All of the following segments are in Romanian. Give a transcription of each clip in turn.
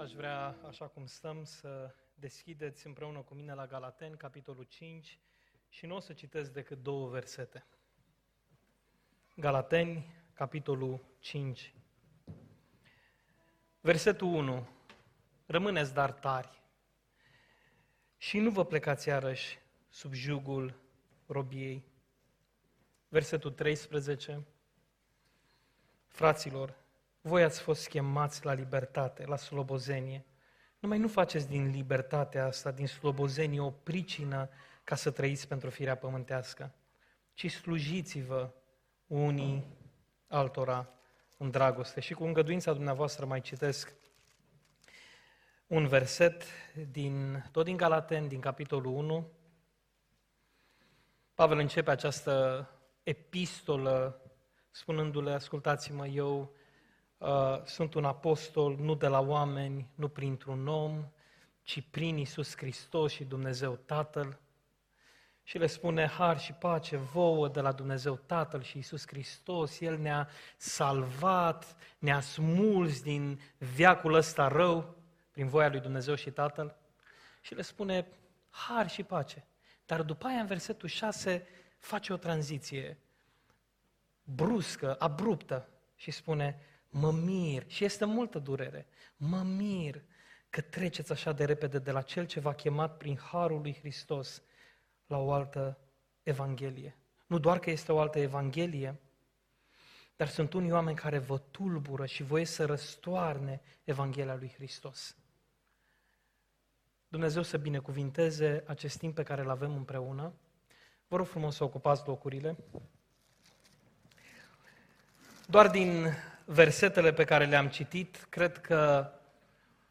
Aș vrea, așa cum stăm, să deschideți împreună cu mine la Galaten, capitolul 5, și nu o să citesc decât două versete. Galateni, capitolul 5. Versetul 1. Rămâneți dar tari și nu vă plecați iarăși sub jugul robiei. Versetul 13. Fraților, voi ați fost chemați la libertate, la slobozenie. Numai nu faceți din libertatea asta, din slobozenie, o pricină ca să trăiți pentru firea pământească, ci slujiți-vă unii altora în dragoste. Și cu îngăduința dumneavoastră mai citesc un verset din, tot din Galaten, din capitolul 1. Pavel începe această epistolă spunându-le, ascultați-mă, eu uh, sunt un apostol nu de la oameni, nu printr-un om, ci prin Isus Hristos și Dumnezeu Tatăl. Și le spune har și pace vouă de la Dumnezeu Tatăl și Isus Hristos. El ne-a salvat, ne-a smuls din viacul ăsta rău prin voia lui Dumnezeu și Tatăl. Și le spune har și pace. Dar după aia, în versetul 6, face o tranziție bruscă, abruptă și spune, mă mir, și este multă durere, mă mir că treceți așa de repede de la cel ce v-a chemat prin Harul lui Hristos la o altă Evanghelie. Nu doar că este o altă Evanghelie, dar sunt unii oameni care vă tulbură și voie să răstoarne Evanghelia lui Hristos. Dumnezeu să binecuvinteze acest timp pe care îl avem împreună. Vă rog frumos să ocupați locurile. Doar din versetele pe care le-am citit, cred că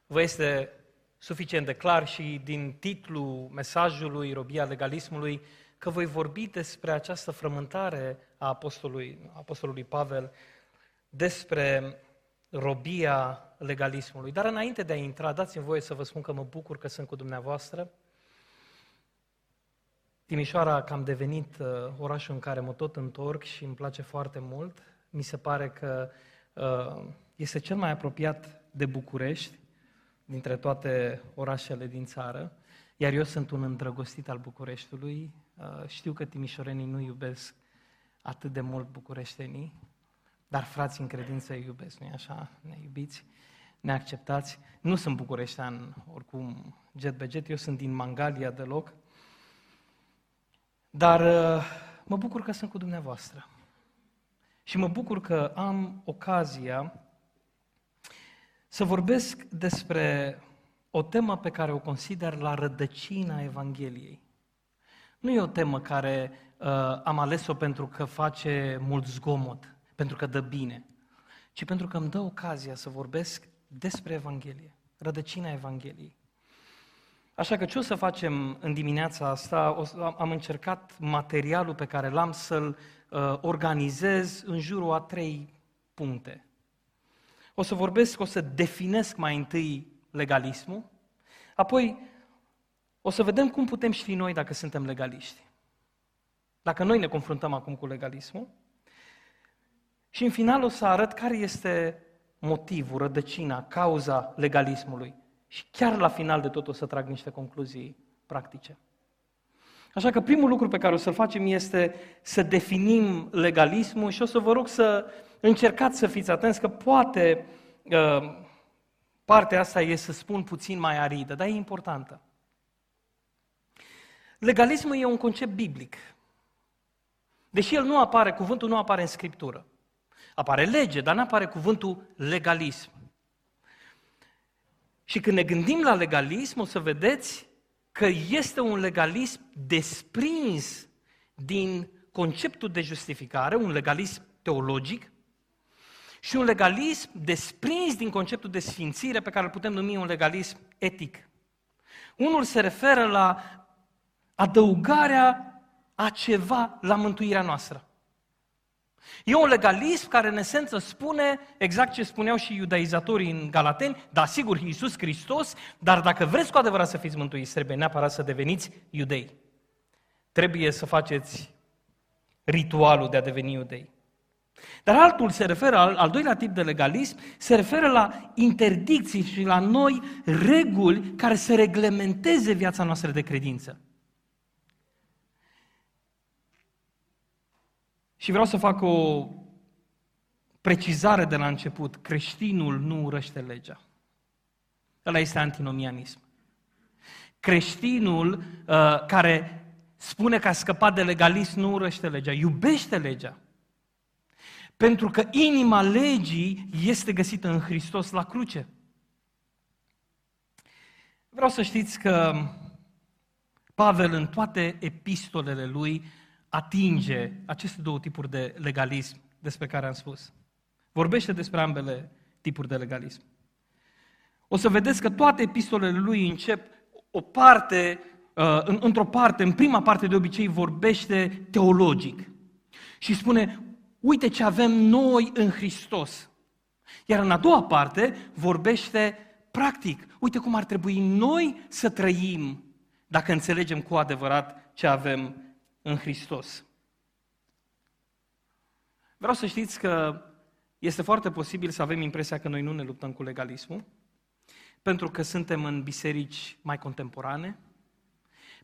vă este suficient de clar și din titlul mesajului Robia legalismului că voi vorbi despre această frământare a apostolului, apostolului Pavel, despre robia legalismului. Dar înainte de a intra, dați-mi voie să vă spun că mă bucur că sunt cu dumneavoastră. Timișoara a cam devenit uh, orașul în care mă tot întorc și îmi place foarte mult mi se pare că uh, este cel mai apropiat de București dintre toate orașele din țară, iar eu sunt un îndrăgostit al Bucureștiului. Uh, știu că timișorenii nu iubesc atât de mult bucureștenii, dar frații în credință îi iubesc, nu așa? Ne iubiți, ne acceptați. Nu sunt bucureștean, oricum, jet be jet, eu sunt din Mangalia deloc, dar uh, mă bucur că sunt cu dumneavoastră. Și mă bucur că am ocazia să vorbesc despre o temă pe care o consider la rădăcina Evangheliei. Nu e o temă care uh, am ales-o pentru că face mult zgomot, pentru că dă bine, ci pentru că îmi dă ocazia să vorbesc despre Evanghelie, rădăcina Evangheliei. Așa că ce o să facem în dimineața asta? O, am încercat materialul pe care l-am să-l uh, organizez în jurul a trei puncte. O să vorbesc, o să definesc mai întâi legalismul, apoi o să vedem cum putem ști noi dacă suntem legaliști. Dacă noi ne confruntăm acum cu legalismul, și în final o să arăt care este motivul, rădăcina, cauza legalismului. Și chiar la final de tot o să trag niște concluzii practice. Așa că primul lucru pe care o să-l facem este să definim legalismul și o să vă rog să încercați să fiți atenți că poate uh, partea asta e să spun puțin mai aridă, dar e importantă. Legalismul e un concept biblic. Deși el nu apare, cuvântul nu apare în Scriptură. Apare lege, dar nu apare cuvântul legalism. Și când ne gândim la legalism, o să vedeți că este un legalism desprins din conceptul de justificare, un legalism teologic, și un legalism desprins din conceptul de sfințire pe care îl putem numi un legalism etic. Unul se referă la adăugarea a ceva la mântuirea noastră. E un legalism care în esență spune exact ce spuneau și iudaizatorii în Galateni, da, sigur, Iisus Hristos, dar dacă vreți cu adevărat să fiți mântuiți, trebuie neapărat să deveniți iudei. Trebuie să faceți ritualul de a deveni iudei. Dar altul se referă, al, al doilea tip de legalism, se referă la interdicții și la noi reguli care să reglementeze viața noastră de credință. Și vreau să fac o precizare de la început. Creștinul nu urăște legea. Ăla este antinomianism. Creștinul uh, care spune că a scăpat de legalism nu urăște legea, iubește legea. Pentru că inima legii este găsită în Hristos la cruce. Vreau să știți că Pavel în toate epistolele lui atinge aceste două tipuri de legalism despre care am spus. Vorbește despre ambele tipuri de legalism. O să vedeți că toate epistolele lui încep o parte, uh, într-o parte, în prima parte de obicei vorbește teologic și spune, uite ce avem noi în Hristos. Iar în a doua parte vorbește practic, uite cum ar trebui noi să trăim dacă înțelegem cu adevărat ce avem în Hristos. Vreau să știți că este foarte posibil să avem impresia că noi nu ne luptăm cu legalismul, pentru că suntem în biserici mai contemporane,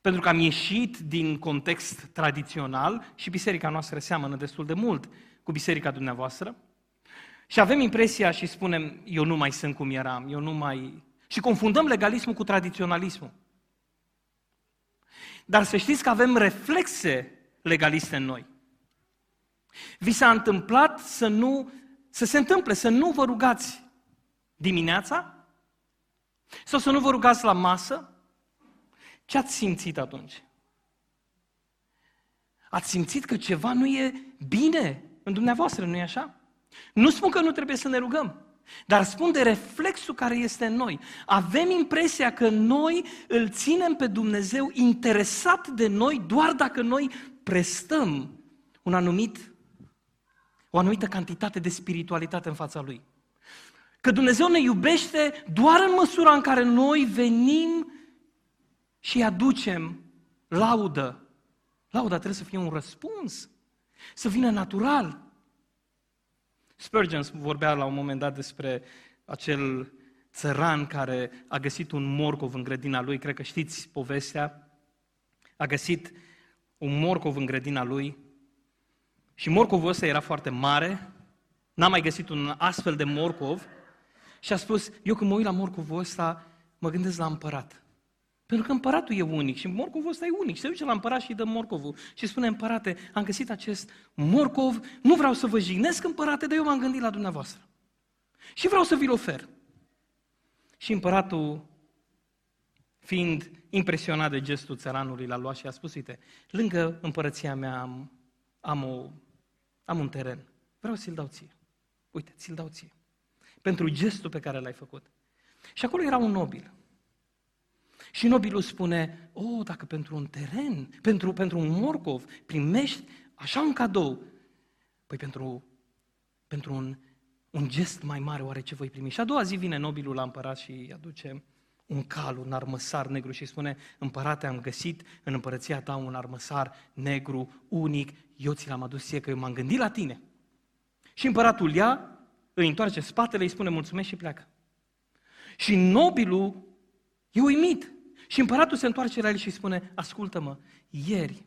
pentru că am ieșit din context tradițional și biserica noastră seamănă destul de mult cu biserica dumneavoastră. Și avem impresia și spunem, eu nu mai sunt cum eram, eu nu mai... Și confundăm legalismul cu tradiționalismul. Dar să știți că avem reflexe legaliste în noi. Vi s-a întâmplat să nu, să se întâmple, să nu vă rugați dimineața? Sau să nu vă rugați la masă? Ce ați simțit atunci? Ați simțit că ceva nu e bine în dumneavoastră, nu e așa? Nu spun că nu trebuie să ne rugăm, dar spun de reflexul care este în noi. Avem impresia că noi îl ținem pe Dumnezeu interesat de noi doar dacă noi prestăm un anumit, o anumită cantitate de spiritualitate în fața Lui. Că Dumnezeu ne iubește doar în măsura în care noi venim și aducem laudă. Lauda trebuie să fie un răspuns, să vină natural. Spurgeon vorbea la un moment dat despre acel țăran care a găsit un morcov în grădina lui, cred că știți povestea, a găsit un morcov în grădina lui și morcovul ăsta era foarte mare, n-a mai găsit un astfel de morcov. Și a spus, eu când mă uit la morcovul ăsta, mă gândesc la împărat. Pentru că împăratul e unic și morcovul ăsta e unic. Se duce la împărat și îi dă morcovul și spune, împărate, am găsit acest morcov, nu vreau să vă jignesc, împărate, dar eu m-am gândit la dumneavoastră. Și vreau să vi-l ofer. Și împăratul, fiind impresionat de gestul țăranului, l-a luat și a spus, uite, lângă împărăția mea am, am, o, am un teren, vreau să-l dau ție. Uite, ți-l dau ție. Pentru gestul pe care l-ai făcut. Și acolo era un nobil. Și nobilul spune, oh, dacă pentru un teren, pentru, pentru un morcov, primești așa un cadou, păi pentru, pentru un, un gest mai mare, oare ce voi primi? Și a doua zi vine nobilul la împărat și îi aduce un cal, un armăsar negru și spune, împărate, am găsit în împărăția ta un armăsar negru, unic, eu ți l-am adus ție, că eu m-am gândit la tine. Și împăratul ia, îi întoarce spatele, îi spune mulțumesc și pleacă. Și nobilul e uimit. Și împăratul se întoarce la el și spune, ascultă-mă, ieri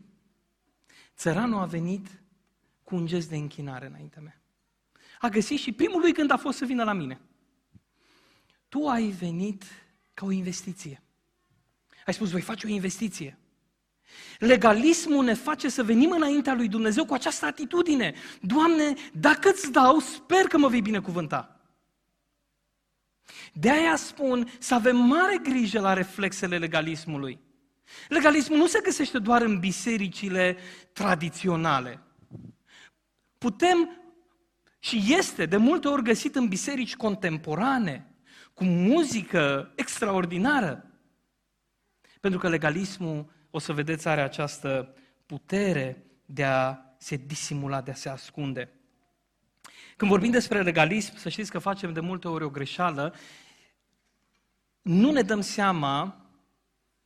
țăranul a venit cu un gest de închinare înaintea mea. A găsit și primul lui când a fost să vină la mine. Tu ai venit ca o investiție. Ai spus, voi face o investiție. Legalismul ne face să venim înaintea lui Dumnezeu cu această atitudine. Doamne, dacă îți dau, sper că mă vei binecuvânta. De aia spun să avem mare grijă la reflexele legalismului. Legalismul nu se găsește doar în bisericile tradiționale. Putem și este de multe ori găsit în biserici contemporane, cu muzică extraordinară. Pentru că legalismul, o să vedeți, are această putere de a se disimula, de a se ascunde. Când vorbim despre legalism, să știți că facem de multe ori o greșeală, nu ne dăm seama,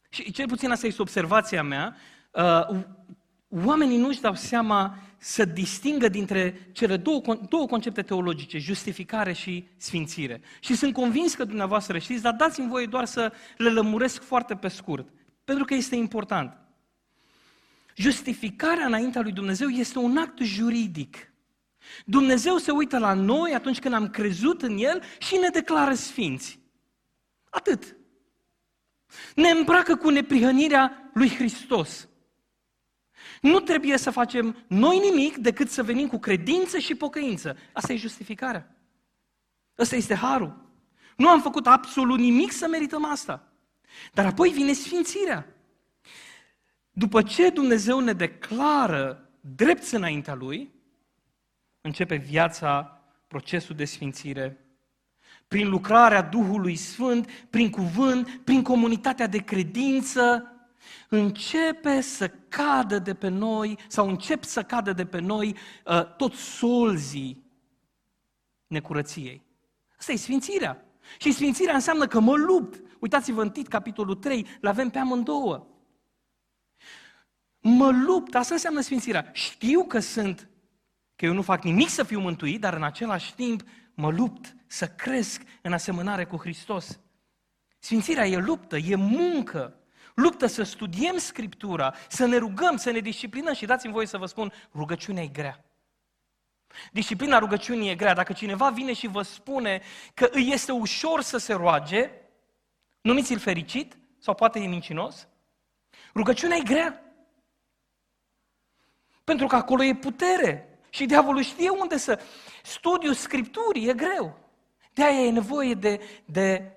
și cel puțin asta este observația mea, uh, oamenii nu își dau seama să distingă dintre cele două, două concepte teologice, justificare și sfințire. Și sunt convins că dumneavoastră știți, dar dați-mi voie doar să le lămuresc foarte pe scurt, pentru că este important. Justificarea înaintea lui Dumnezeu este un act juridic. Dumnezeu se uită la noi atunci când am crezut în El și ne declară sfinți. Atât. Ne îmbracă cu neprihănirea lui Hristos. Nu trebuie să facem noi nimic decât să venim cu credință și pocăință. Asta e justificarea. Asta este harul. Nu am făcut absolut nimic să merităm asta. Dar apoi vine sfințirea. După ce Dumnezeu ne declară drept înaintea Lui, începe viața, procesul de sfințire, prin lucrarea Duhului Sfânt, prin cuvânt, prin comunitatea de credință, începe să cadă de pe noi, sau încep să cadă de pe noi uh, tot solzii necurăției. Asta e sfințirea. Și sfințirea înseamnă că mă lupt. Uitați-vă în Tit, capitolul 3, l avem pe amândouă. Mă lupt, asta înseamnă sfințirea. Știu că sunt, că eu nu fac nimic să fiu mântuit, dar în același timp mă lupt să cresc în asemănare cu Hristos. Sfințirea e luptă, e muncă, luptă să studiem Scriptura, să ne rugăm, să ne disciplinăm și dați-mi voie să vă spun, rugăciunea e grea. Disciplina rugăciunii e grea. Dacă cineva vine și vă spune că îi este ușor să se roage, numiți-l fericit sau poate e mincinos, rugăciunea e grea. Pentru că acolo e putere și diavolul știe unde să... Studiul Scripturii e greu. De aia e nevoie de, de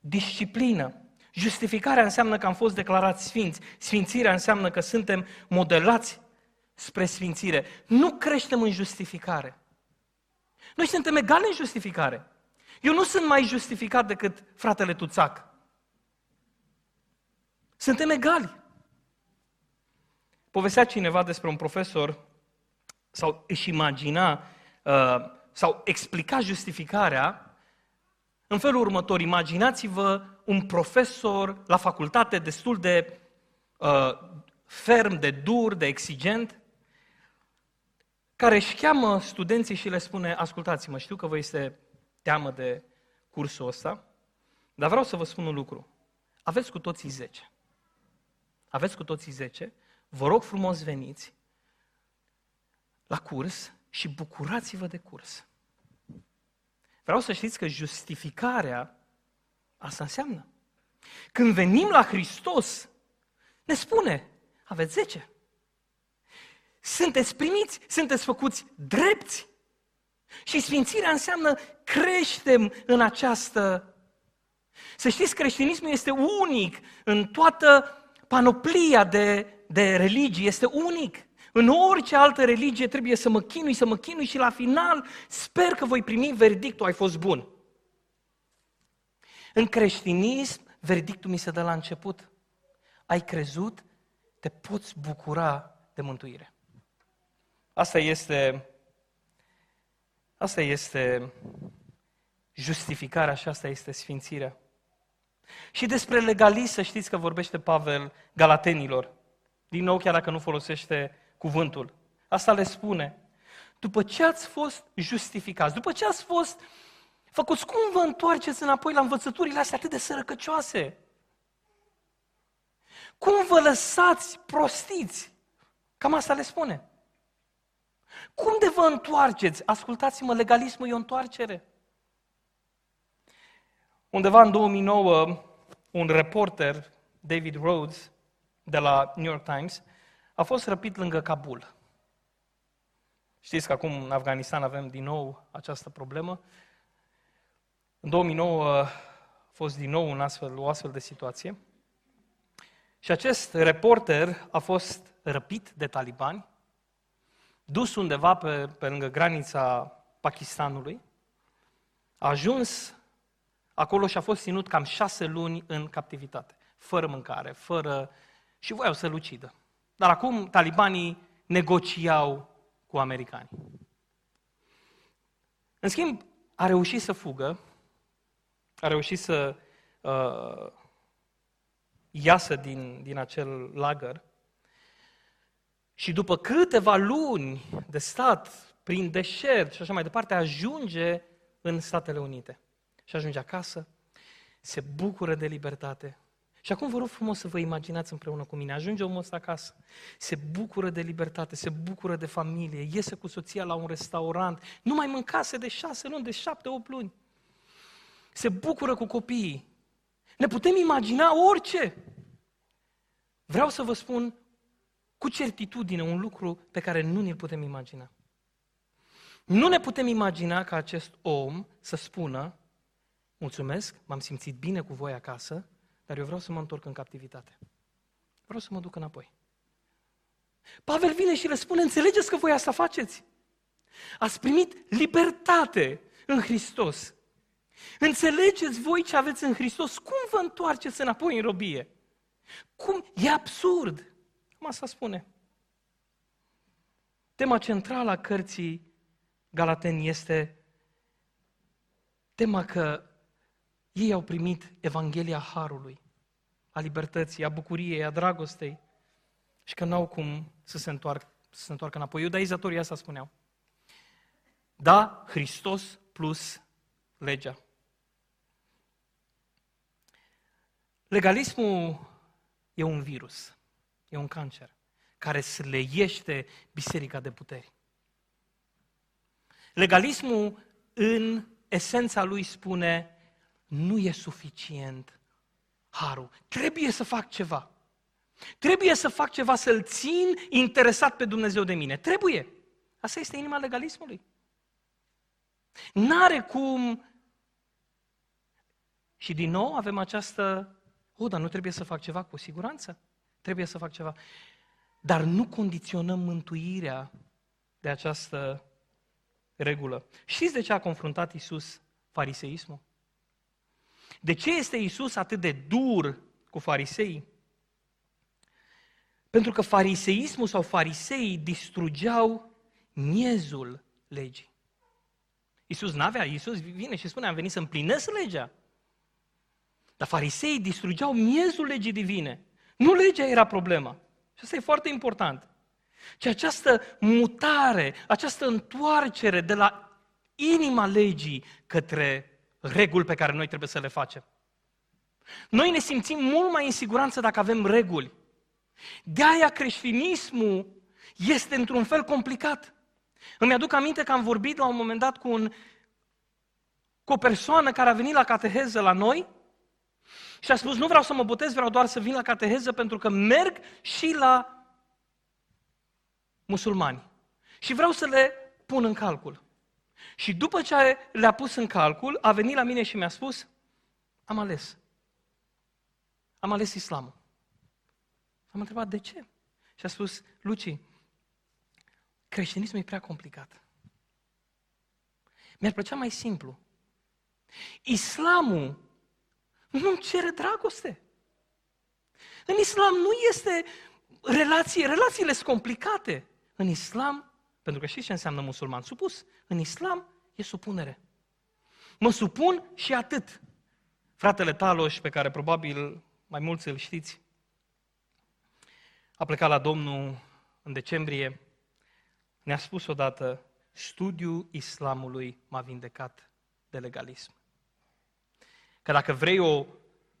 disciplină. Justificarea înseamnă că am fost declarați sfinți. Sfințirea înseamnă că suntem modelați spre sfințire. Nu creștem în justificare. Noi suntem egali în justificare. Eu nu sunt mai justificat decât fratele Tuțac. Suntem egali. Povestea cineva despre un profesor sau își imagina uh, sau explica justificarea în felul următor. Imaginați-vă un profesor la facultate destul de uh, ferm, de dur, de exigent, care își cheamă studenții și le spune, ascultați-mă, știu că vă este teamă de cursul ăsta, dar vreau să vă spun un lucru. Aveți cu toții 10. Aveți cu toții 10. Vă rog frumos veniți la curs și bucurați-vă de curs. Vreau să știți că justificarea asta înseamnă. Când venim la Hristos, ne spune, aveți 10. Sunteți primiți, sunteți făcuți drepți. Și sfințirea înseamnă creștem în această... Să știți, creștinismul este unic în toată panoplia de, de religii, este unic. În orice altă religie trebuie să mă chinui, să mă chinui și la final sper că voi primi verdictul, ai fost bun. În creștinism, verdictul mi se dă la început. Ai crezut, te poți bucura de mântuire. Asta este, asta este justificarea și asta este sfințirea. Și despre legalism, să știți că vorbește Pavel Galatenilor. Din nou, chiar dacă nu folosește cuvântul. Asta le spune. După ce ați fost justificați, după ce ați fost făcuți, cum vă întoarceți înapoi la învățăturile astea atât de sărăcăcioase? Cum vă lăsați prostiți? Cam asta le spune. Cum de vă întoarceți? Ascultați-mă, legalismul e o întoarcere. Undeva în 2009, un reporter, David Rhodes, de la New York Times, a fost răpit lângă Kabul. Știți că acum în Afganistan avem din nou această problemă. În 2009 a fost din nou un astfel, o astfel de situație. Și acest reporter a fost răpit de talibani, dus undeva pe, pe lângă granița Pakistanului, a ajuns acolo și a fost ținut cam șase luni în captivitate, fără mâncare, fără... și voiau să-l ucidă. Dar acum talibanii negociau cu americanii. În schimb, a reușit să fugă, a reușit să uh, iasă din, din acel lagăr Și după câteva luni de stat prin deșert și așa mai departe, ajunge în Statele Unite. Și ajunge acasă, se bucură de libertate. Și acum vă rog frumos să vă imaginați împreună cu mine. Ajunge omul ăsta acasă, se bucură de libertate, se bucură de familie, iese cu soția la un restaurant, nu mai mâncase de șase luni, de șapte, opt luni. Se bucură cu copiii. Ne putem imagina orice. Vreau să vă spun cu certitudine un lucru pe care nu ne-l putem imagina. Nu ne putem imagina ca acest om să spună, mulțumesc, m-am simțit bine cu voi acasă, dar eu vreau să mă întorc în captivitate. Vreau să mă duc înapoi. Pavel vine și răspunde, înțelegeți că voi asta faceți? Ați primit libertate în Hristos. Înțelegeți voi ce aveți în Hristos? Cum vă întoarceți înapoi în robie? Cum? E absurd. Cum asta spune? Tema centrală a cărții Galateni este tema că ei au primit Evanghelia Harului, a libertății, a bucuriei, a dragostei și că n-au cum să se întoarcă, să se întoarcă înapoi. Iudaizatorii asta spuneau. Da, Hristos plus legea. Legalismul e un virus, e un cancer care slăiește biserica de puteri. Legalismul, în esența lui, spune nu e suficient harul. Trebuie să fac ceva. Trebuie să fac ceva să-l țin interesat pe Dumnezeu de mine. Trebuie. Asta este inima legalismului. N-are cum. Și din nou avem această, o, dar nu trebuie să fac ceva, cu siguranță. Trebuie să fac ceva. Dar nu condiționăm mântuirea de această regulă. Știți de ce a confruntat Isus fariseismul? De ce este Isus atât de dur cu fariseii? Pentru că fariseismul sau fariseii distrugeau miezul legii. Isus n-avea, Isus vine și spune, am venit să împlinesc legea. Dar fariseii distrugeau miezul legii divine. Nu legea era problema. Și asta e foarte important. Și această mutare, această întoarcere de la inima legii către reguli pe care noi trebuie să le facem. Noi ne simțim mult mai în siguranță dacă avem reguli. De-aia creștinismul este într-un fel complicat. Îmi aduc aminte că am vorbit la un moment dat cu, un, cu o persoană care a venit la cateheză la noi și a spus, nu vreau să mă botez, vreau doar să vin la cateheză pentru că merg și la musulmani. Și vreau să le pun în calcul. Și după ce le-a pus în calcul, a venit la mine și mi-a spus, am ales. Am ales islamul. Am întrebat, de ce? Și a spus, Luci, creștinismul e prea complicat. Mi-ar plăcea mai simplu. Islamul nu cere dragoste. În islam nu este relație, relațiile sunt complicate. În islam pentru că știți ce înseamnă musulman supus? În islam e supunere. Mă supun și atât. Fratele Taloș, pe care probabil mai mulți îl știți, a plecat la Domnul în decembrie, ne-a spus odată, studiul islamului m-a vindecat de legalism. Că dacă vrei o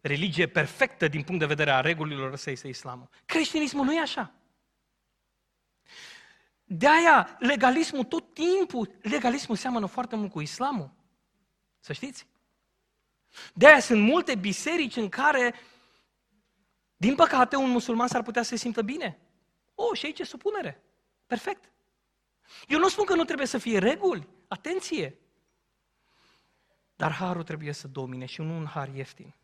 religie perfectă din punct de vedere a regulilor, să este islamul. Creștinismul nu e așa. De aia, legalismul tot timpul, legalismul seamănă foarte mult cu islamul. Să știți? De aia sunt multe biserici în care, din păcate, un musulman s-ar putea să se simtă bine. O, oh, și aici e supunere. Perfect. Eu nu spun că nu trebuie să fie reguli. Atenție! Dar harul trebuie să domine și nu un har ieftin.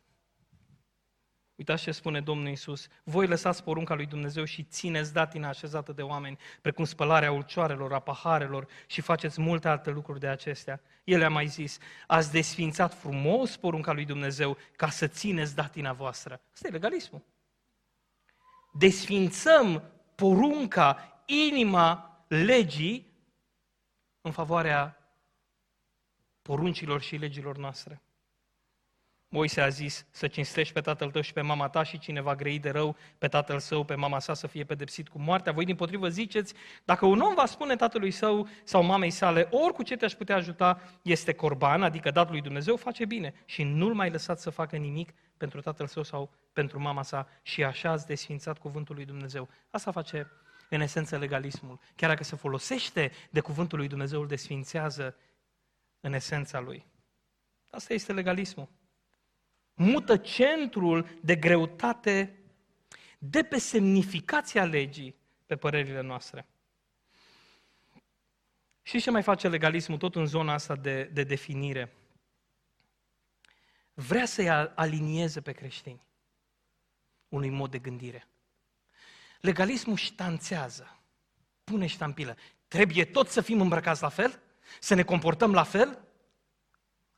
Uitați ce spune Domnul Isus. Voi lăsați porunca lui Dumnezeu și țineți datina așezată de oameni, precum spălarea ulcioarelor, a paharelor și faceți multe alte lucruri de acestea. El a mai zis, ați desfințat frumos porunca lui Dumnezeu ca să țineți datina voastră. Asta e legalismul. Desfințăm porunca, inima legii în favoarea poruncilor și legilor noastre. Moise a zis să cinstești pe tatăl tău și pe mama ta și cine va grei de rău pe tatăl său, pe mama sa să fie pedepsit cu moartea. Voi din potrivă ziceți, dacă un om va spune tatălui său sau mamei sale, ori cu ce te-aș putea ajuta este corban, adică dat lui Dumnezeu, face bine și nu-l mai lăsați să facă nimic pentru tatăl său sau pentru mama sa și așa ați desfințat cuvântul lui Dumnezeu. Asta face în esență legalismul. Chiar dacă se folosește de cuvântul lui Dumnezeu, îl desfințează în esența lui. Asta este legalismul mută centrul de greutate de pe semnificația legii pe părerile noastre. Și ce mai face legalismul tot în zona asta de, de definire? Vrea să-i alinieze pe creștini unui mod de gândire. Legalismul ștanțează, pune ștampilă. Trebuie tot să fim îmbrăcați la fel? Să ne comportăm la fel?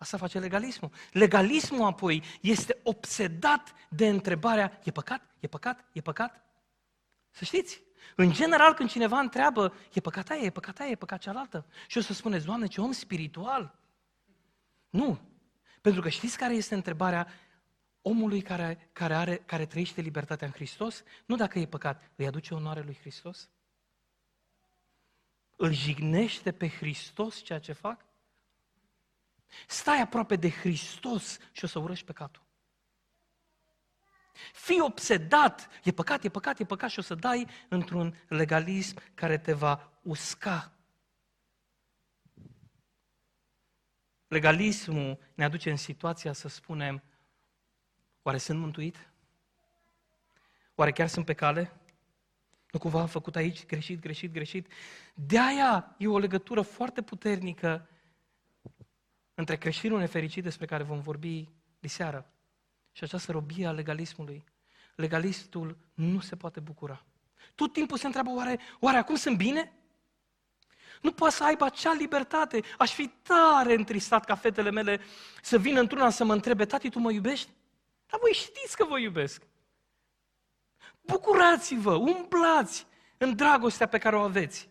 Asta face legalismul. Legalismul apoi este obsedat de întrebarea, e păcat? E păcat? E păcat? Să știți, în general când cineva întreabă, e păcat aia, e păcat aia, e păcat cealaltă. Și o să spuneți, Doamne, ce om spiritual. Nu. Pentru că știți care este întrebarea omului care, care, are, care trăiește libertatea în Hristos? Nu dacă e păcat, îi aduce onoare lui Hristos? Îl jignește pe Hristos ceea ce fac? Stai aproape de Hristos și o să urăști păcatul. Fii obsedat, e păcat, e păcat, e păcat și o să dai într-un legalism care te va usca. Legalismul ne aduce în situația să spunem, oare sunt mântuit? Oare chiar sunt pe cale? Nu cumva am făcut aici greșit, greșit, greșit? De aia e o legătură foarte puternică între creștinul nefericit despre care vom vorbi diseară și această robie a legalismului. Legalistul nu se poate bucura. Tot timpul se întreabă, oare, oare acum sunt bine? Nu poate să aibă acea libertate. Aș fi tare întristat ca fetele mele să vină într-una să mă întrebe, tati, tu mă iubești? Dar voi știți că vă iubesc. Bucurați-vă, umblați în dragostea pe care o aveți.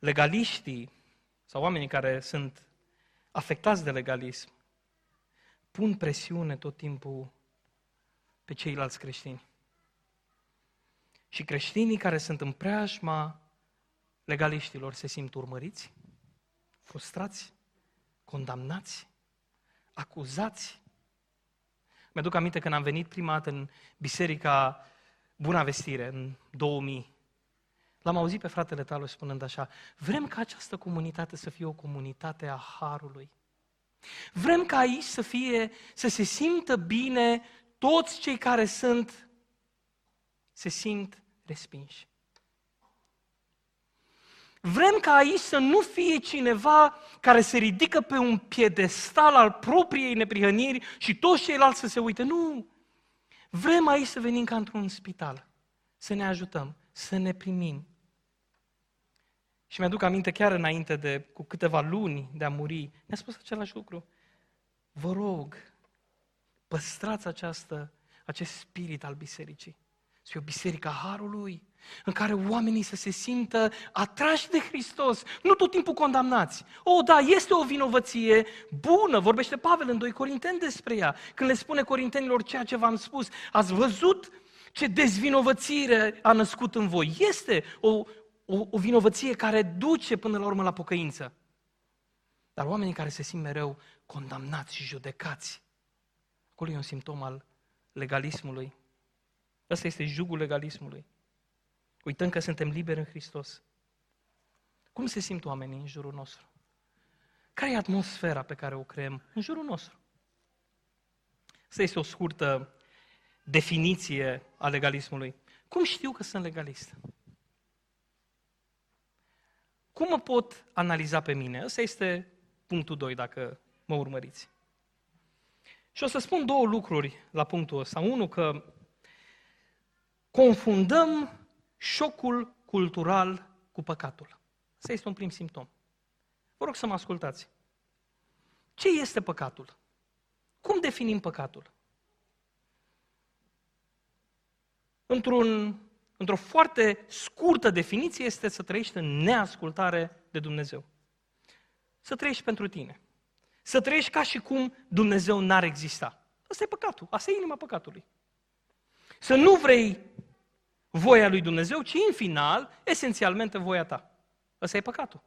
Legaliștii sau oamenii care sunt afectați de legalism pun presiune tot timpul pe ceilalți creștini. Și creștinii care sunt în preajma legaliștilor se simt urmăriți, frustrați, condamnați, acuzați. Mi-aduc aminte când am venit prima dată în biserica Buna Vestire, în 2000, L-am auzit pe fratele tău spunând așa, vrem ca această comunitate să fie o comunitate a Harului. Vrem ca aici să fie, să se simtă bine toți cei care sunt, se simt respinși. Vrem ca aici să nu fie cineva care se ridică pe un piedestal al propriei neprihăniri și toți ceilalți să se uite. Nu! Vrem aici să venim ca într-un spital, să ne ajutăm, să ne primim, și mi-aduc aminte chiar înainte de, cu câteva luni de a muri, mi-a spus același lucru. Vă rog, păstrați această, acest spirit al bisericii. Să fie o biserică a Harului, în care oamenii să se simtă atrași de Hristos, nu tot timpul condamnați. O, da, este o vinovăție bună, vorbește Pavel în 2 Corinteni despre ea, când le spune corintenilor ceea ce v-am spus. Ați văzut ce dezvinovățire a născut în voi. Este o, o, o vinovăție care duce până la urmă la pocăință. Dar oamenii care se simt mereu condamnați și judecați, acolo e un simptom al legalismului. Ăsta este jugul legalismului. Uităm că suntem liberi în Hristos. Cum se simt oamenii în jurul nostru? Care e atmosfera pe care o creăm în jurul nostru? Asta este o scurtă definiție a legalismului. Cum știu că sunt legalist? Cum mă pot analiza pe mine? Ăsta este punctul 2, dacă mă urmăriți. Și o să spun două lucruri la punctul ăsta. Unul, că confundăm șocul cultural cu păcatul. Asta este un prim simptom. Vă rog să mă ascultați. Ce este păcatul? Cum definim păcatul? Într-un într-o foarte scurtă definiție, este să trăiești în neascultare de Dumnezeu. să trăiești pentru tine. Să trăiești ca și cum Dumnezeu n-ar exista. Asta e păcatul, asta e inima păcatului. Să nu vrei voia lui Dumnezeu, ci în final, esențialmente, voia ta. Ăsta e păcatul.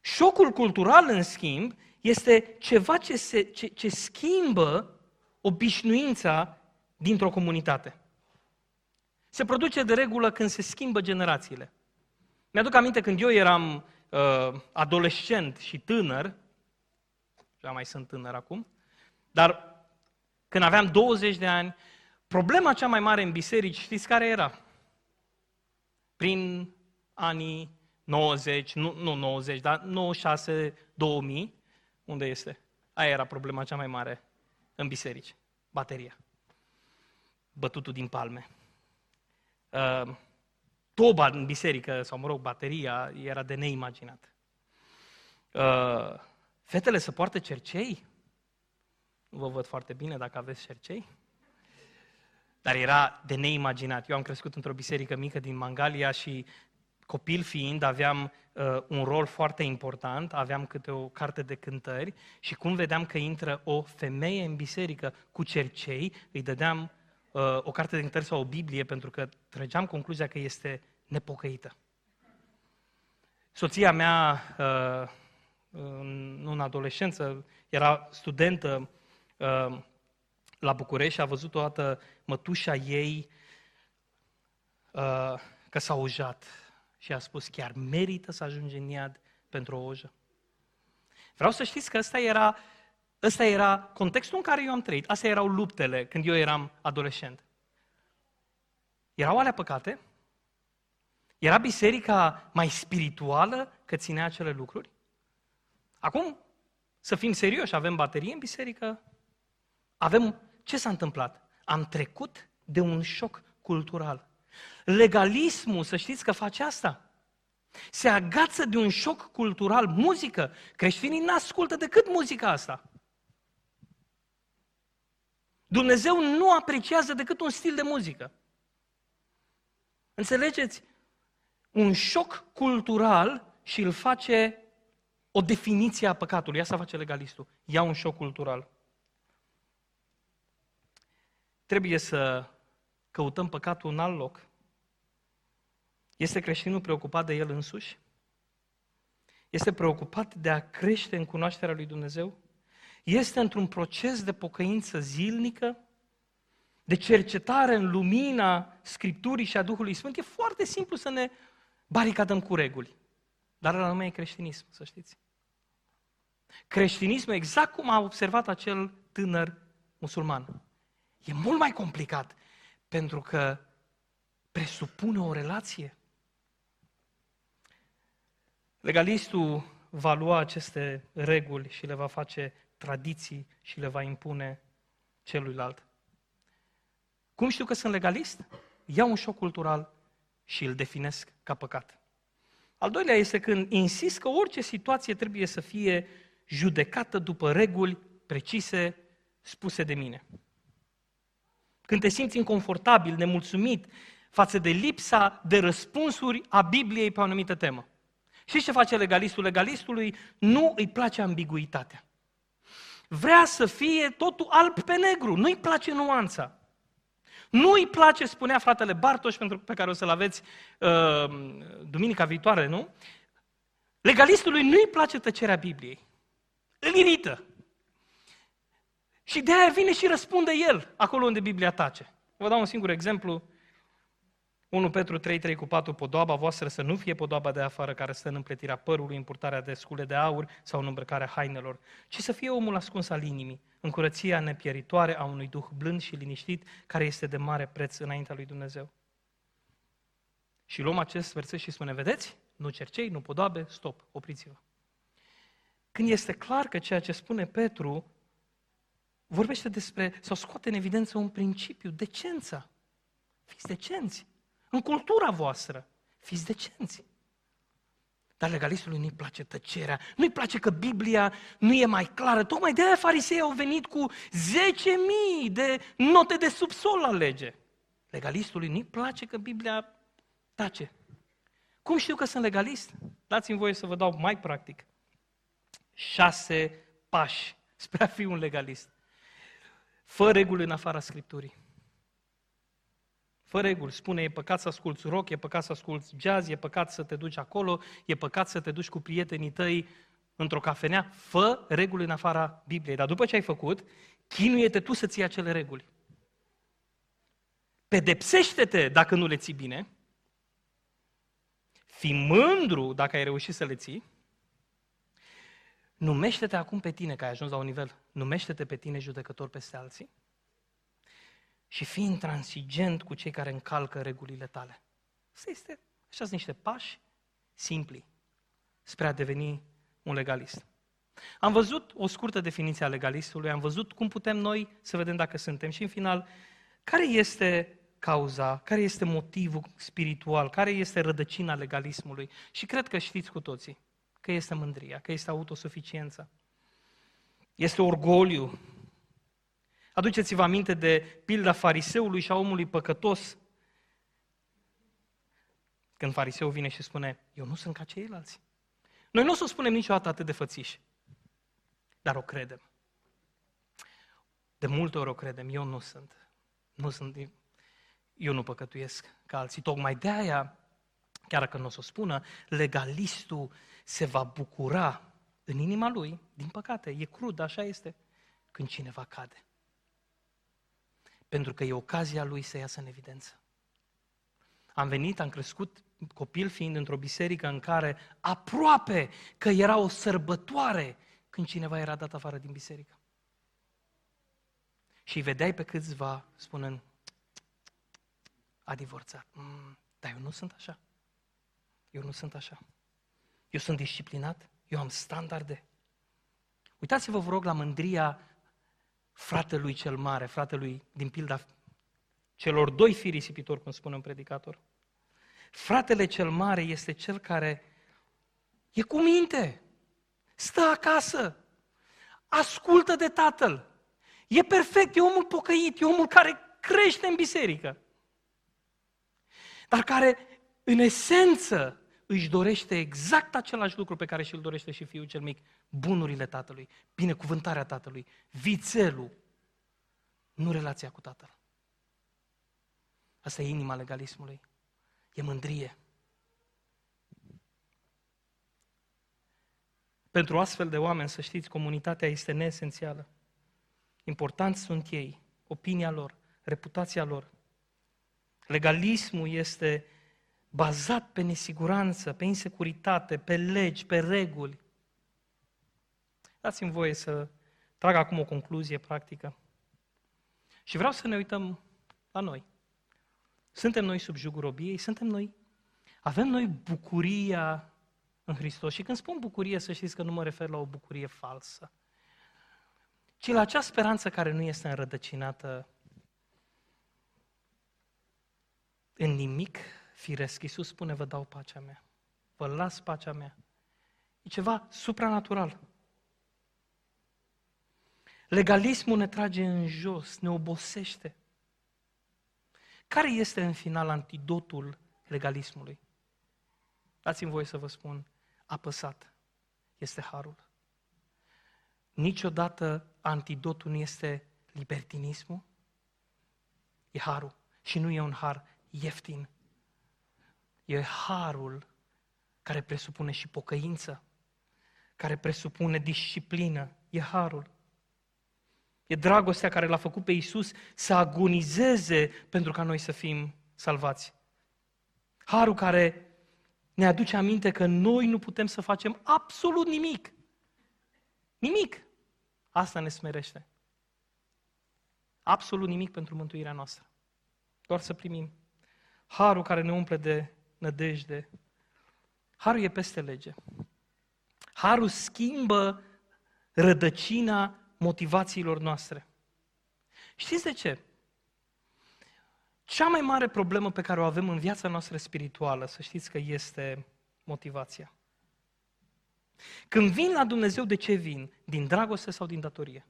Șocul cultural, în schimb, este ceva ce, se, ce, ce schimbă obișnuința dintr-o comunitate. Se produce de regulă când se schimbă generațiile. Mi-aduc aminte când eu eram uh, adolescent și tânăr, și mai sunt tânăr acum, dar când aveam 20 de ani, problema cea mai mare în biserici, știți care era? Prin anii 90, nu, nu 90, dar 96, 2000, unde este? Aia era problema cea mai mare în biserici, bateria. Bătutul din palme. Uh, toba în biserică, sau mă rog, bateria, era de neimaginat. Uh, fetele să poartă cercei? Nu vă văd foarte bine dacă aveți cercei. Dar era de neimaginat. Eu am crescut într-o biserică mică din Mangalia și copil fiind aveam uh, un rol foarte important, aveam câte o carte de cântări și cum vedeam că intră o femeie în biserică cu cercei, îi dădeam uh, o carte de cântări sau o Biblie pentru că trăgeam concluzia că este nepocăită. Soția mea, uh, în, în adolescență, era studentă uh, la București și a văzut o dată mătușa ei uh, că s-a ujat și a spus chiar merită să ajungi în iad pentru o ojă. Vreau să știți că ăsta era, ăsta era contextul în care eu am trăit. Astea erau luptele când eu eram adolescent. Erau alea păcate? Era biserica mai spirituală că ținea acele lucruri? Acum, să fim serioși, avem baterie în biserică? Avem... Ce s-a întâmplat? Am trecut de un șoc cultural. Legalismul, să știți că face asta. Se agață de un șoc cultural, muzică. Creștinii n-ascultă decât muzica asta. Dumnezeu nu apreciază decât un stil de muzică. Înțelegeți? Un șoc cultural și îl face o definiție a păcatului. Asta face legalistul. Ia un șoc cultural. Trebuie să căutăm păcatul în alt loc. Este creștinul preocupat de el însuși? Este preocupat de a crește în cunoașterea lui Dumnezeu? Este într-un proces de pocăință zilnică? De cercetare în lumina Scripturii și a Duhului Sfânt? E foarte simplu să ne baricadăm cu reguli. Dar la numai e creștinism, să știți. Creștinismul, exact cum a observat acel tânăr musulman, e mult mai complicat, pentru că presupune o relație. Legalistul va lua aceste reguli și le va face tradiții și le va impune celuilalt. Cum știu că sunt legalist? Iau un șoc cultural și îl definesc ca păcat. Al doilea este când insist că orice situație trebuie să fie judecată după reguli precise spuse de mine. Când te simți inconfortabil, nemulțumit față de lipsa de răspunsuri a Bibliei pe o anumită temă. Și ce face legalistul? Legalistului nu îi place ambiguitatea. Vrea să fie totul alb pe negru, nu îi place nuanța. Nu îi place, spunea fratele Bartoș, pentru pe care o să-l aveți uh, duminica viitoare, nu? Legalistului nu îi place tăcerea Bibliei. Îl irită. Și de aia vine și răspunde el, acolo unde Biblia tace. Vă dau un singur exemplu. 1 Petru 3, 3 cu 4, podoaba voastră să nu fie podoaba de afară care stă în împletirea părului, în purtarea de scule de aur sau în îmbrăcarea hainelor, ci să fie omul ascuns al inimii, în curăția nepieritoare a unui duh blând și liniștit, care este de mare preț înaintea lui Dumnezeu. Și luăm acest verset și spune, vedeți? Nu cercei, nu podoabe, stop, opriți-vă. Când este clar că ceea ce spune Petru vorbește despre, sau scoate în evidență un principiu, decența. Fiți decenți. În cultura voastră, fiți decenți. Dar legalistului nu-i place tăcerea, nu-i place că Biblia nu e mai clară. Tocmai de aia farisei au venit cu 10.000 de note de subsol la lege. Legalistului nu-i place că Biblia tace. Cum știu că sunt legalist? Dați-mi voie să vă dau mai practic. șase pași spre a fi un legalist. Fă reguli în afara Scripturii. Fă reguli, spune, e păcat să asculți rock, e păcat să asculți jazz, e păcat să te duci acolo, e păcat să te duci cu prietenii tăi într-o cafenea. Fă reguli în afara Bibliei. Dar după ce ai făcut, chinuie-te tu să ții acele reguli. Pedepsește-te dacă nu le ții bine, fi mândru dacă ai reușit să le ții, numește-te acum pe tine, că ai ajuns la un nivel, numește-te pe tine judecător peste alții și fii intransigent cu cei care încalcă regulile tale. Asta este, așa sunt niște pași simpli spre a deveni un legalist. Am văzut o scurtă definiție a legalistului, am văzut cum putem noi să vedem dacă suntem și în final, care este cauza, care este motivul spiritual, care este rădăcina legalismului. Și cred că știți cu toții că este mândria, că este autosuficiența. Este orgoliu. Aduceți-vă aminte de pilda fariseului și a omului păcătos. Când fariseul vine și spune, eu nu sunt ca ceilalți. Noi nu o să o spunem niciodată atât de fățiși, dar o credem. De multe ori o credem, eu nu sunt. Nu sunt, eu nu păcătuiesc ca alții. Tocmai de aia, chiar dacă nu o să o spună, legalistul se va bucura în inima lui, din păcate, e crud, așa este, când cineva cade. Pentru că e ocazia lui să iasă în evidență. Am venit, am crescut copil fiind într-o biserică în care aproape că era o sărbătoare când cineva era dat afară din biserică. Și îi vedeai pe câțiva spunând, a divorțat. Mm, dar eu nu sunt așa. Eu nu sunt așa. Eu sunt disciplinat, eu am standarde. Uitați-vă, vă rog, la mândria fratelui cel mare, fratelui din pilda celor doi fii risipitori, cum spune un predicator. Fratele cel mare este cel care e cu minte, stă acasă, ascultă de tatăl, e perfect, e omul pocăit, e omul care crește în biserică, dar care în esență își dorește exact același lucru pe care și-l dorește și fiul cel mic, bunurile tatălui, binecuvântarea tatălui, vițelul, nu relația cu tatăl. Asta e inima legalismului. E mândrie. Pentru astfel de oameni, să știți, comunitatea este neesențială. Importanți sunt ei, opinia lor, reputația lor. Legalismul este bazat pe nesiguranță, pe insecuritate, pe legi, pe reguli. Dați-mi voie să trag acum o concluzie practică. Și vreau să ne uităm la noi. Suntem noi sub jugul robiei? Suntem noi? Avem noi bucuria în Hristos. Și când spun bucurie, să știți că nu mă refer la o bucurie falsă, ci la acea speranță care nu este înrădăcinată în nimic firesc. Iisus spune, vă dau pacea mea. Vă las pacea mea. E ceva supranatural. Legalismul ne trage în jos, ne obosește. Care este în final antidotul legalismului? Dați-mi voie să vă spun, apăsat este harul. Niciodată antidotul nu este libertinismul, e harul. Și nu e un har ieftin. E harul care presupune și pocăință, care presupune disciplină. E harul. E dragostea care l-a făcut pe Iisus să agonizeze pentru ca noi să fim salvați. Harul care ne aduce aminte că noi nu putem să facem absolut nimic. Nimic. Asta ne smerește. Absolut nimic pentru mântuirea noastră. Doar să primim. Harul care ne umple de nădejde. Harul e peste lege. Harul schimbă rădăcina motivațiilor noastre. Știți de ce? Cea mai mare problemă pe care o avem în viața noastră spirituală, să știți că este motivația. Când vin la Dumnezeu, de ce vin? Din dragoste sau din datorie?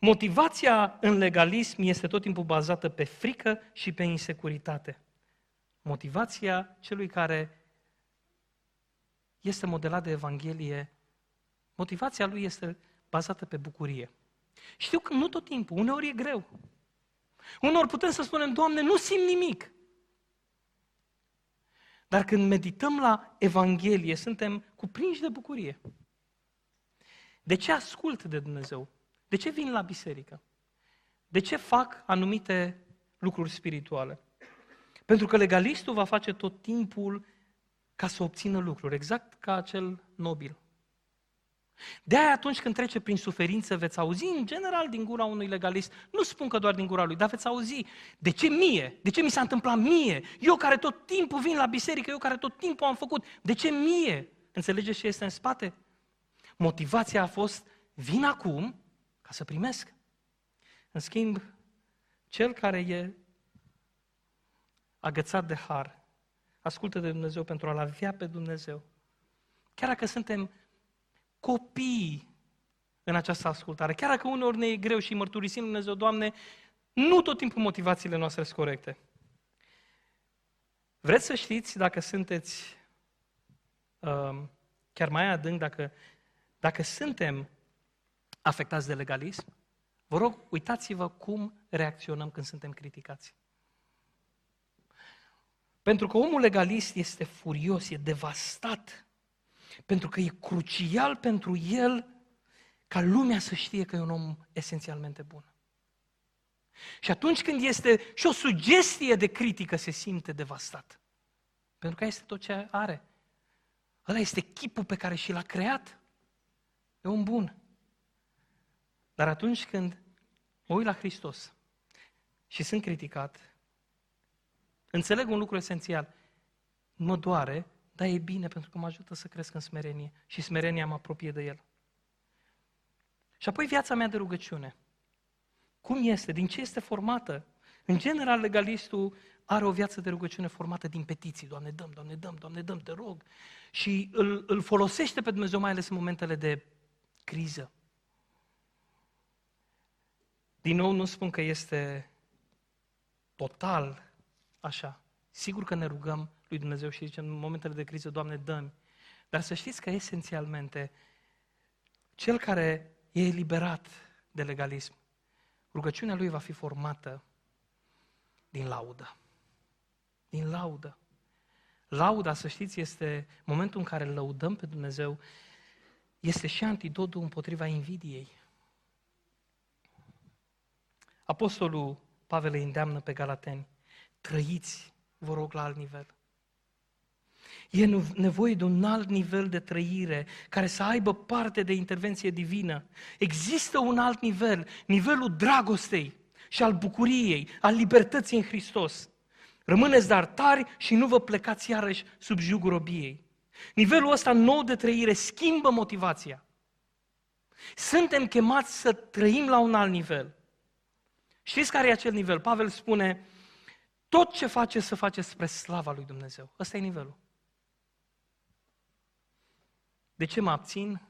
Motivația în legalism este tot timpul bazată pe frică și pe insecuritate. Motivația celui care este modelat de Evanghelie, motivația lui este bazată pe bucurie. Știu că nu tot timpul, uneori e greu. Uneori putem să spunem, Doamne, nu simt nimic. Dar când medităm la Evanghelie, suntem cuprinși de bucurie. De ce ascult de Dumnezeu? De ce vin la biserică? De ce fac anumite lucruri spirituale? Pentru că legalistul va face tot timpul ca să obțină lucruri, exact ca acel nobil. De aia atunci când trece prin suferință veți auzi în general din gura unui legalist, nu spun că doar din gura lui, dar veți auzi de ce mie, de ce mi s-a întâmplat mie, eu care tot timpul vin la biserică, eu care tot timpul am făcut, de ce mie? Înțelegeți ce este în spate? Motivația a fost, vin acum ca să primesc. În schimb, cel care e agățat de har, ascultă de Dumnezeu pentru a-L avea pe Dumnezeu. Chiar dacă suntem copii în această ascultare, chiar dacă uneori ne e greu și mărturisim Dumnezeu, Doamne, nu tot timpul motivațiile noastre sunt corecte. Vreți să știți dacă sunteți uh, chiar mai adânc, dacă, dacă suntem afectați de legalism? Vă rog, uitați-vă cum reacționăm când suntem criticați. Pentru că omul legalist este furios, e devastat. Pentru că e crucial pentru el ca lumea să știe că e un om esențialmente bun. Și atunci când este și o sugestie de critică, se simte devastat. Pentru că este tot ce are. Ăla este chipul pe care și l-a creat. E un bun. Dar atunci când mă uit la Hristos și sunt criticat, înțeleg un lucru esențial. Mă doare, dar e bine pentru că mă ajută să cresc în smerenie și smerenia mă apropie de El. Și apoi viața mea de rugăciune. Cum este? Din ce este formată? În general, legalistul are o viață de rugăciune formată din petiții. Doamne, dăm, Doamne, dăm, Doamne, dăm, te rog. Și îl, îl folosește pe Dumnezeu mai ales în momentele de criză. Din nou, nu spun că este total așa. Sigur că ne rugăm lui Dumnezeu și zicem în momentele de criză, Doamne, dă Dar să știți că esențialmente, cel care e eliberat de legalism, rugăciunea lui va fi formată din laudă. Din laudă. Lauda, să știți, este momentul în care lăudăm pe Dumnezeu, este și antidotul împotriva invidiei. Apostolul Pavel îi îndeamnă pe Galateni, trăiți, vă rog, la alt nivel. E nevoie de un alt nivel de trăire care să aibă parte de intervenție divină. Există un alt nivel, nivelul dragostei și al bucuriei, al libertății în Hristos. Rămâneți dar tari și nu vă plecați iarăși sub jugul robiei. Nivelul ăsta nou de trăire schimbă motivația. Suntem chemați să trăim la un alt nivel. Știți care e acel nivel? Pavel spune, tot ce face să face spre slava lui Dumnezeu. Ăsta e nivelul. De ce mă abțin?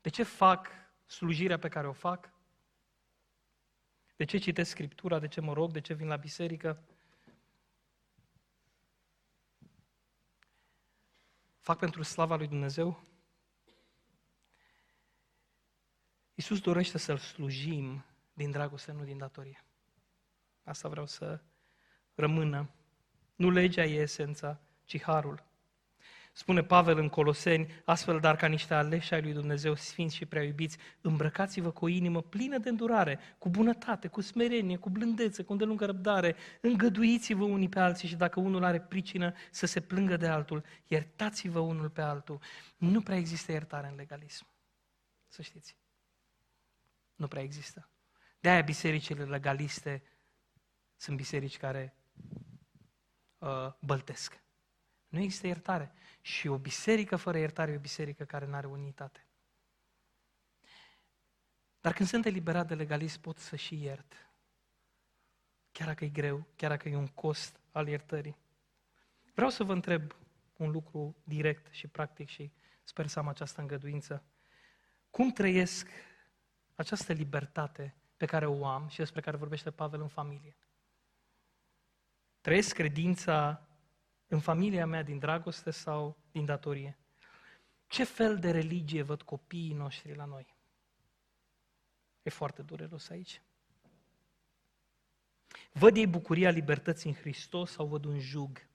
De ce fac slujirea pe care o fac? De ce citesc Scriptura? De ce mă rog? De ce vin la biserică? Fac pentru slava lui Dumnezeu? Iisus dorește să-L slujim din dragoste, nu din datorie. Asta vreau să rămână. Nu legea e esența, ci harul. Spune Pavel în Coloseni, astfel dar ca niște aleși ai lui Dumnezeu, sfinți și prea iubiți, îmbrăcați-vă cu o inimă plină de îndurare, cu bunătate, cu smerenie, cu blândețe, cu îndelungă răbdare, îngăduiți-vă unii pe alții și dacă unul are pricină să se plângă de altul, iertați-vă unul pe altul. Nu prea există iertare în legalism, să știți. Nu prea există. De-aia bisericile legaliste sunt biserici care uh, băltesc. Nu există iertare. Și o biserică fără iertare e o biserică care nu are unitate. Dar când sunt eliberat de legalism, pot să și iert. Chiar dacă e greu, chiar dacă e un cost al iertării. Vreau să vă întreb un lucru direct și practic și sper să am această îngăduință. Cum trăiesc această libertate pe care o am și despre care vorbește Pavel în familie? Trăiesc credința în familia mea din dragoste sau din datorie? Ce fel de religie văd copiii noștri la noi? E foarte dureros aici. Văd ei bucuria libertății în Hristos sau văd un jug?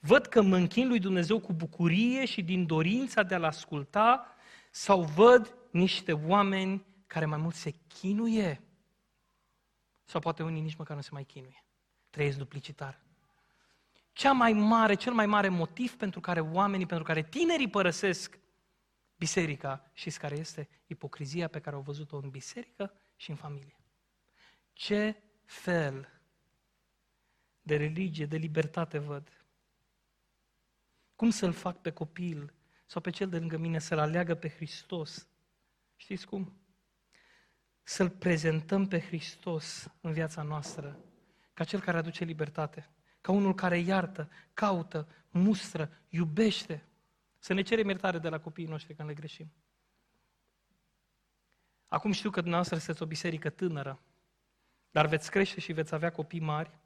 Văd că mă închin lui Dumnezeu cu bucurie și din dorința de a-L asculta sau văd niște oameni care mai mult se chinuie sau poate unii nici măcar nu se mai chinuie. Trăiesc duplicitar. Cea mai mare, cel mai mare motiv pentru care oamenii, pentru care tinerii părăsesc biserica, și care este? Ipocrizia pe care au văzut-o în biserică și în familie. Ce fel de religie, de libertate văd? Cum să-l fac pe copil sau pe cel de lângă mine să-l aleagă pe Hristos? Știți cum? Să-l prezentăm pe Hristos în viața noastră ca cel care aduce libertate, ca unul care iartă, caută, mustră, iubește. Să ne cerem iertare de la copiii noștri când le greșim. Acum știu că dumneavoastră sunteți o biserică tânără, dar veți crește și veți avea copii mari.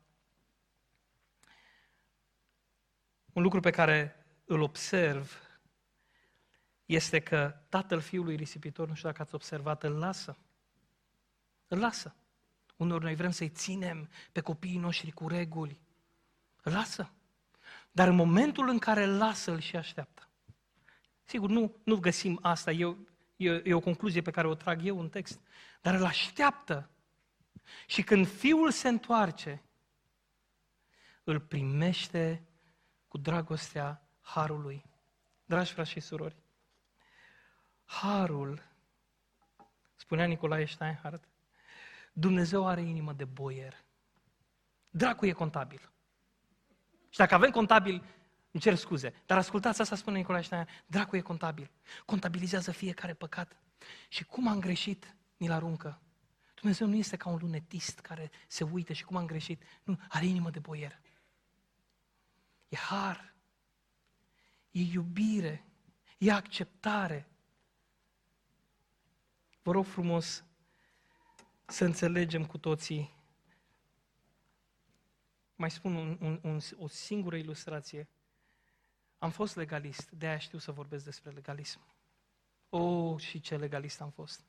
Un lucru pe care îl observ este că tatăl fiului risipitor, nu știu dacă ați observat, îl lasă. Îl lasă. Unor noi vrem să-i ținem pe copiii noștri cu reguli. Îl lasă. Dar în momentul în care îl lasă, îl și așteaptă. Sigur, nu, nu găsim asta, e, e, e o concluzie pe care o trag eu în text, dar îl așteaptă. Și când fiul se întoarce, îl primește cu dragostea harului. Dragi frați și surori, harul, spunea Nicolae Steinhardt, Dumnezeu are inimă de boier. Dracu e contabil. Și dacă avem contabil, îmi cer scuze, dar ascultați asta spune Nicolae Steinhardt, dracu e contabil. Contabilizează fiecare păcat. Și cum am greșit, ni-l aruncă. Dumnezeu nu este ca un lunetist care se uită și cum am greșit. Nu, are inimă de boier. E har e iubire, e acceptare. Vă rog frumos să înțelegem cu toții. Mai spun un, un, un, o singură ilustrație. Am fost legalist, de aia știu să vorbesc despre legalism. O, oh, și ce legalist am fost.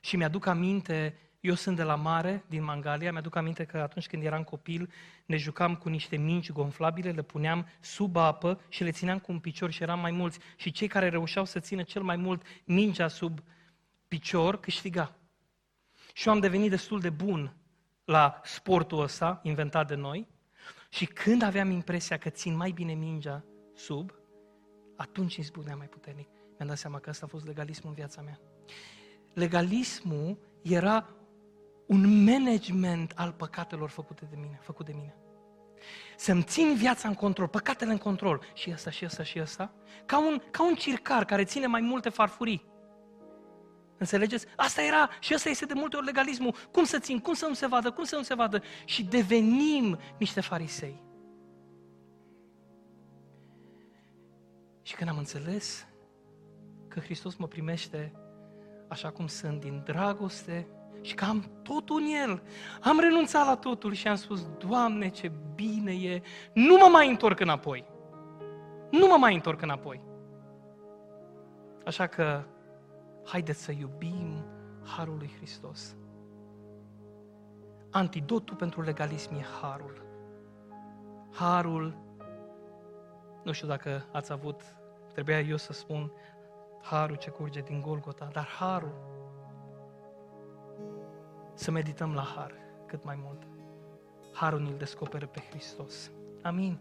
Și mi-aduc aminte eu sunt de la mare, din Mangalia, mi-aduc aminte că atunci când eram copil, ne jucam cu niște minci gonflabile, le puneam sub apă și le țineam cu un picior și eram mai mulți. Și cei care reușeau să țină cel mai mult mingea sub picior, câștiga. Și eu am devenit destul de bun la sportul ăsta, inventat de noi, și când aveam impresia că țin mai bine mingea sub, atunci îmi spunea mai puternic. Mi-am dat seama că asta a fost legalismul în viața mea. Legalismul era un management al păcatelor făcute de mine, făcut de mine. Să-mi țin viața în control, păcatele în control, și asta, și asta, și asta, ca un, ca un circar care ține mai multe farfurii. Înțelegeți? Asta era și asta este de multe ori legalismul. Cum să țin, cum să nu se vadă, cum să nu se vadă. Și devenim niște farisei. Și când am înțeles că Hristos mă primește așa cum sunt, din dragoste, și că am totul în El. Am renunțat la totul și am spus, Doamne, ce bine e, nu mă mai întorc înapoi. Nu mă mai întorc înapoi. Așa că, haideți să iubim Harul lui Hristos. Antidotul pentru legalism e Harul. Harul, nu știu dacă ați avut, trebuia eu să spun, Harul ce curge din Golgota, dar Harul să medităm la har cât mai mult. Harul ne-l descoperă pe Hristos. Amin.